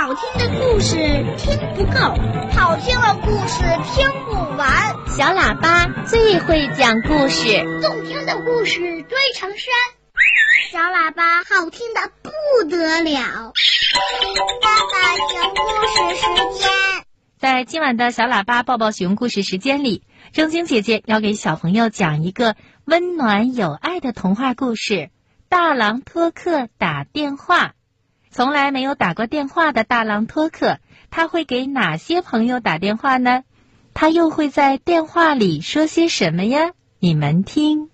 好听的故事听不够，好听的故事听不完。小喇叭最会讲故事，动听的故事堆成山。小喇叭好听的不得了。爸爸讲故事时间，在今晚的小喇叭抱抱熊故事时间里，正晶姐姐要给小朋友讲一个温暖有爱的童话故事《大狼托克打电话》。从来没有打过电话的大狼托克，他会给哪些朋友打电话呢？他又会在电话里说些什么呀？你们听。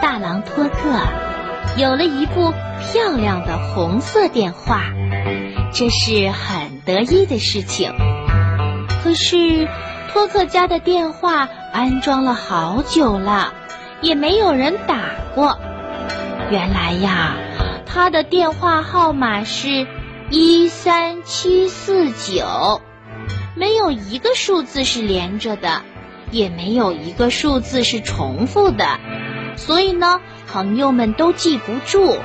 大狼托克有了一部漂亮的红色电话，这是很得意的事情。可是，托克家的电话安装了好久了。也没有人打过。原来呀，他的电话号码是一三七四九，没有一个数字是连着的，也没有一个数字是重复的，所以呢，朋友们都记不住，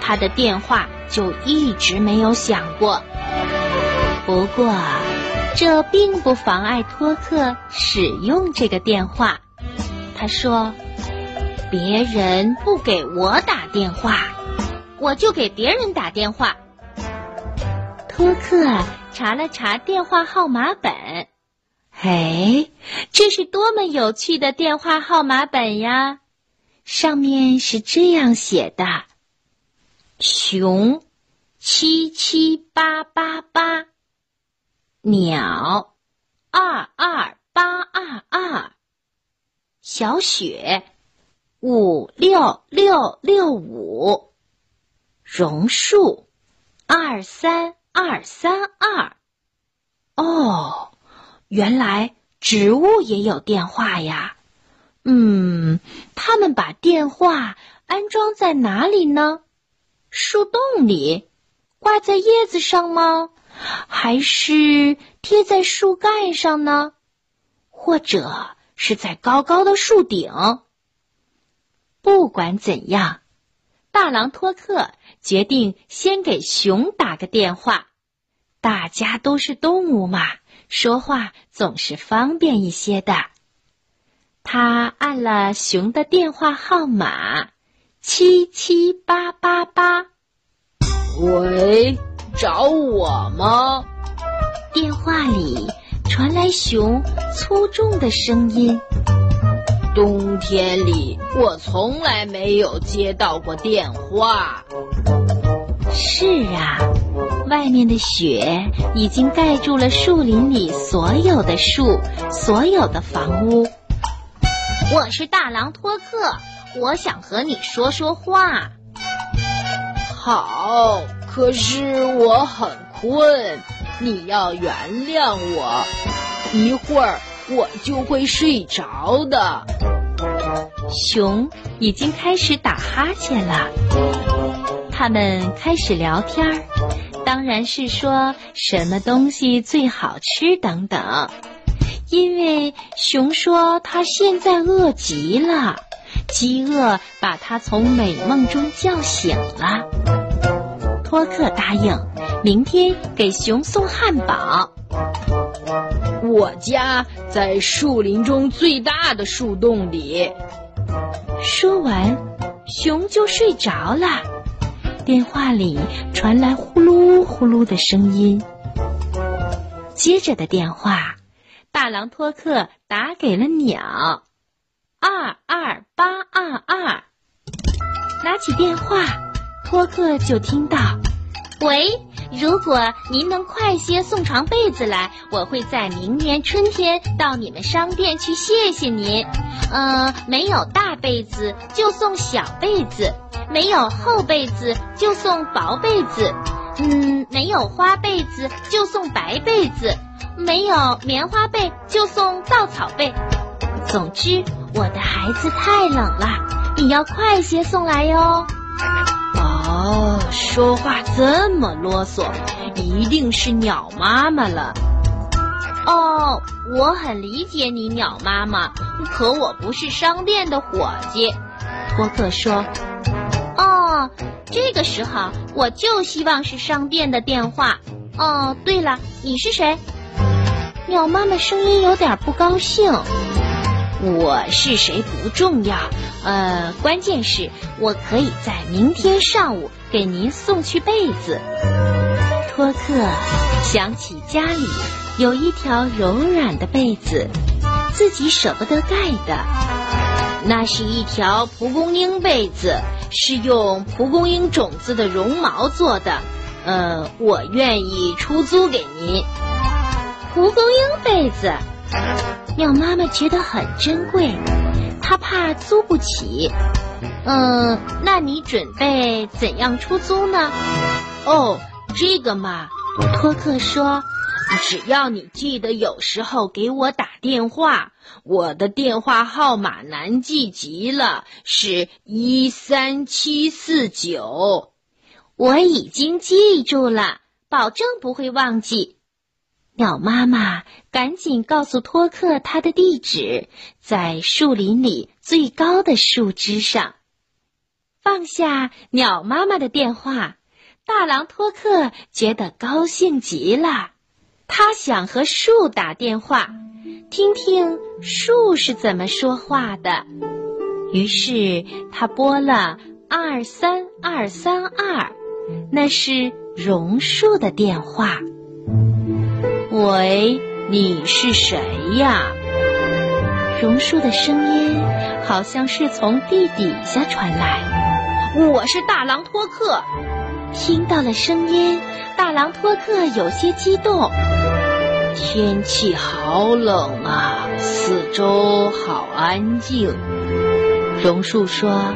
他的电话就一直没有响过。不过，这并不妨碍托克使用这个电话。他说。别人不给我打电话，我就给别人打电话。托克查了查电话号码本，哎，这是多么有趣的电话号码本呀！上面是这样写的：熊七七八八八，鸟二二八二二，小雪。五六六六五，榕树，二三二三二。哦，原来植物也有电话呀。嗯，他们把电话安装在哪里呢？树洞里，挂在叶子上吗？还是贴在树干上呢？或者是在高高的树顶？不管怎样，大狼托克决定先给熊打个电话。大家都是动物嘛，说话总是方便一些的。他按了熊的电话号码七七八八八。喂，找我吗？电话里传来熊粗重的声音。冬天里，我从来没有接到过电话。是啊，外面的雪已经盖住了树林里所有的树，所有的房屋。我是大狼托克，我想和你说说话。好，可是我很困，你要原谅我，一会儿。我就会睡着的。熊已经开始打哈欠了。他们开始聊天儿，当然是说什么东西最好吃等等。因为熊说他现在饿极了，饥饿把他从美梦中叫醒了。托克答应明天给熊送汉堡。我家在树林中最大的树洞里。说完，熊就睡着了。电话里传来呼噜呼噜的声音。接着的电话，大狼托克打给了鸟，二二八二二。拿起电话，托克就听到：“喂。”如果您能快些送床被子来，我会在明年春天到你们商店去谢谢您。嗯，没有大被子就送小被子，没有厚被子就送薄被子，嗯，没有花被子就送白被子，没有棉花被就送稻草被。总之，我的孩子太冷了，你要快些送来哟。哦，说话这么啰嗦，一定是鸟妈妈了。哦，我很理解你，鸟妈妈，可我不是商店的伙计。托克说：“哦，这个时候我就希望是商店的电话。哦，对了，你是谁？鸟妈妈声音有点不高兴。我是谁不重要，呃，关键是我可以在明天上午给您送去被子。托克想起家里有一条柔软的被子，自己舍不得盖的，那是一条蒲公英被子，是用蒲公英种子的绒毛做的。呃，我愿意出租给您。蒲公英被子。鸟妈妈觉得很珍贵，她怕租不起。嗯，那你准备怎样出租呢？哦，这个嘛，托克说，只要你记得有时候给我打电话，我的电话号码难记极了，是一三七四九。我已经记住了，保证不会忘记。鸟妈妈赶紧告诉托克他的地址，在树林里最高的树枝上。放下鸟妈妈的电话，大狼托克觉得高兴极了。他想和树打电话，听听树是怎么说话的。于是他拨了二三二三二，那是榕树的电话。喂，你是谁呀？榕树的声音好像是从地底下传来。我是大狼托克。听到了声音，大狼托克有些激动。天气好冷啊，四周好安静。榕树说：“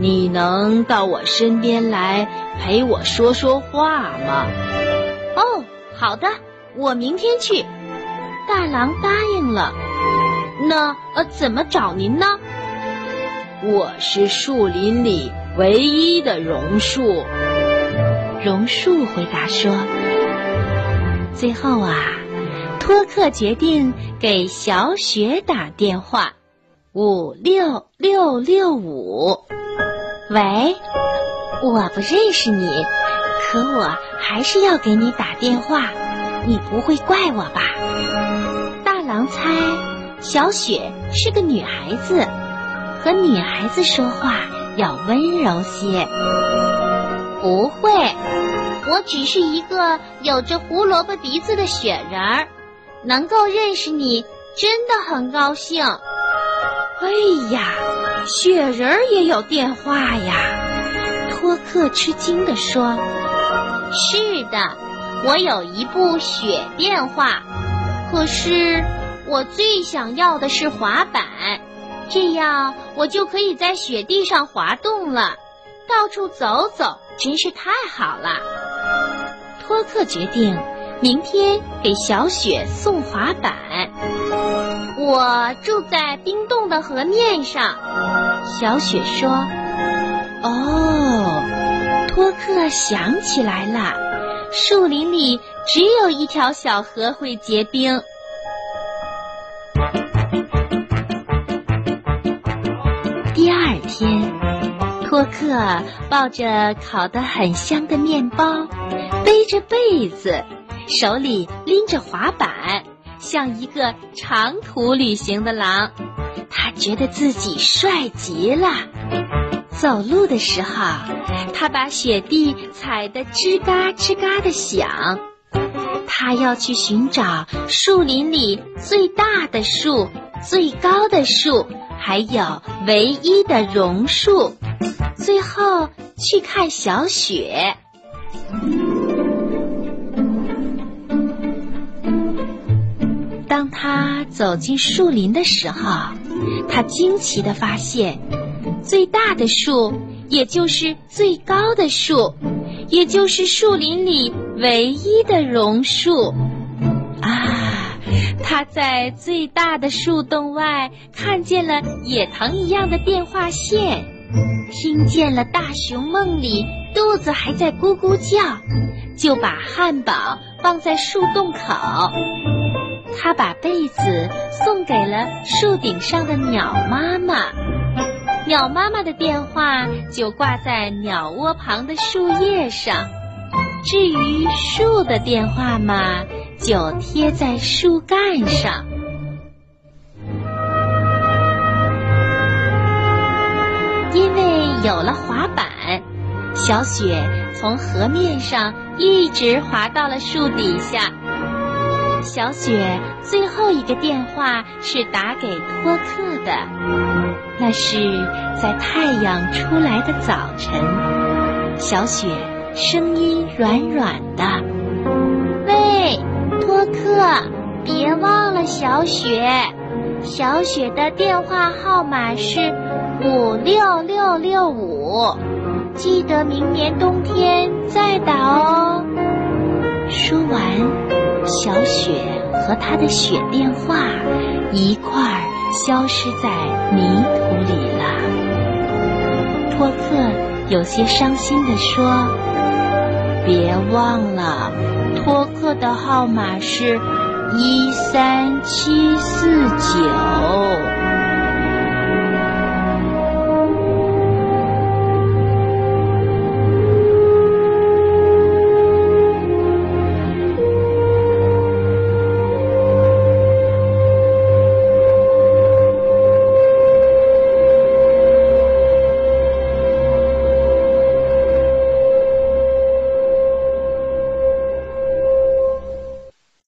你能到我身边来陪我说说话吗？”哦，好的。我明天去，大狼答应了。那呃，怎么找您呢？我是树林里唯一的榕树。榕树回答说。最后啊，托克决定给小雪打电话，五六六六五。喂，我不认识你，可我还是要给你打电话。你不会怪我吧？大狼猜小雪是个女孩子，和女孩子说话要温柔些。不会，我只是一个有着胡萝卜鼻子的雪人儿，能够认识你真的很高兴。哎呀，雪人儿也有电话呀！托克吃惊地说：“是的。”我有一部雪电话，可是我最想要的是滑板，这样我就可以在雪地上滑动了，到处走走，真是太好了。托克决定明天给小雪送滑板。我住在冰冻的河面上，小雪说：“哦。”托克想起来了。树林里只有一条小河会结冰。第二天，托克抱着烤得很香的面包，背着被子，手里拎着滑板，像一个长途旅行的狼。他觉得自己帅极了。走路的时候，他把雪地踩得吱嘎吱嘎的响。他要去寻找树林里最大的树、最高的树，还有唯一的榕树。最后去看小雪。当他走进树林的时候，他惊奇的发现。最大的树，也就是最高的树，也就是树林里唯一的榕树。啊，他在最大的树洞外看见了野藤一样的电话线，听见了大熊梦里肚子还在咕咕叫，就把汉堡放在树洞口。他把被子送给了树顶上的鸟妈妈。鸟妈妈的电话就挂在鸟窝旁的树叶上，至于树的电话嘛，就贴在树干上。因为有了滑板，小雪从河面上一直滑到了树底下。小雪最后一个电话是打给托克的，那是在太阳出来的早晨。小雪声音软软的：“喂，托克，别忘了小雪。小雪的电话号码是五六六六五，记得明年冬天再打哦。”说完。小雪和她的雪电话一块儿消失在泥土里了。托克有些伤心地说：“别忘了，托克的号码是一三七四九。”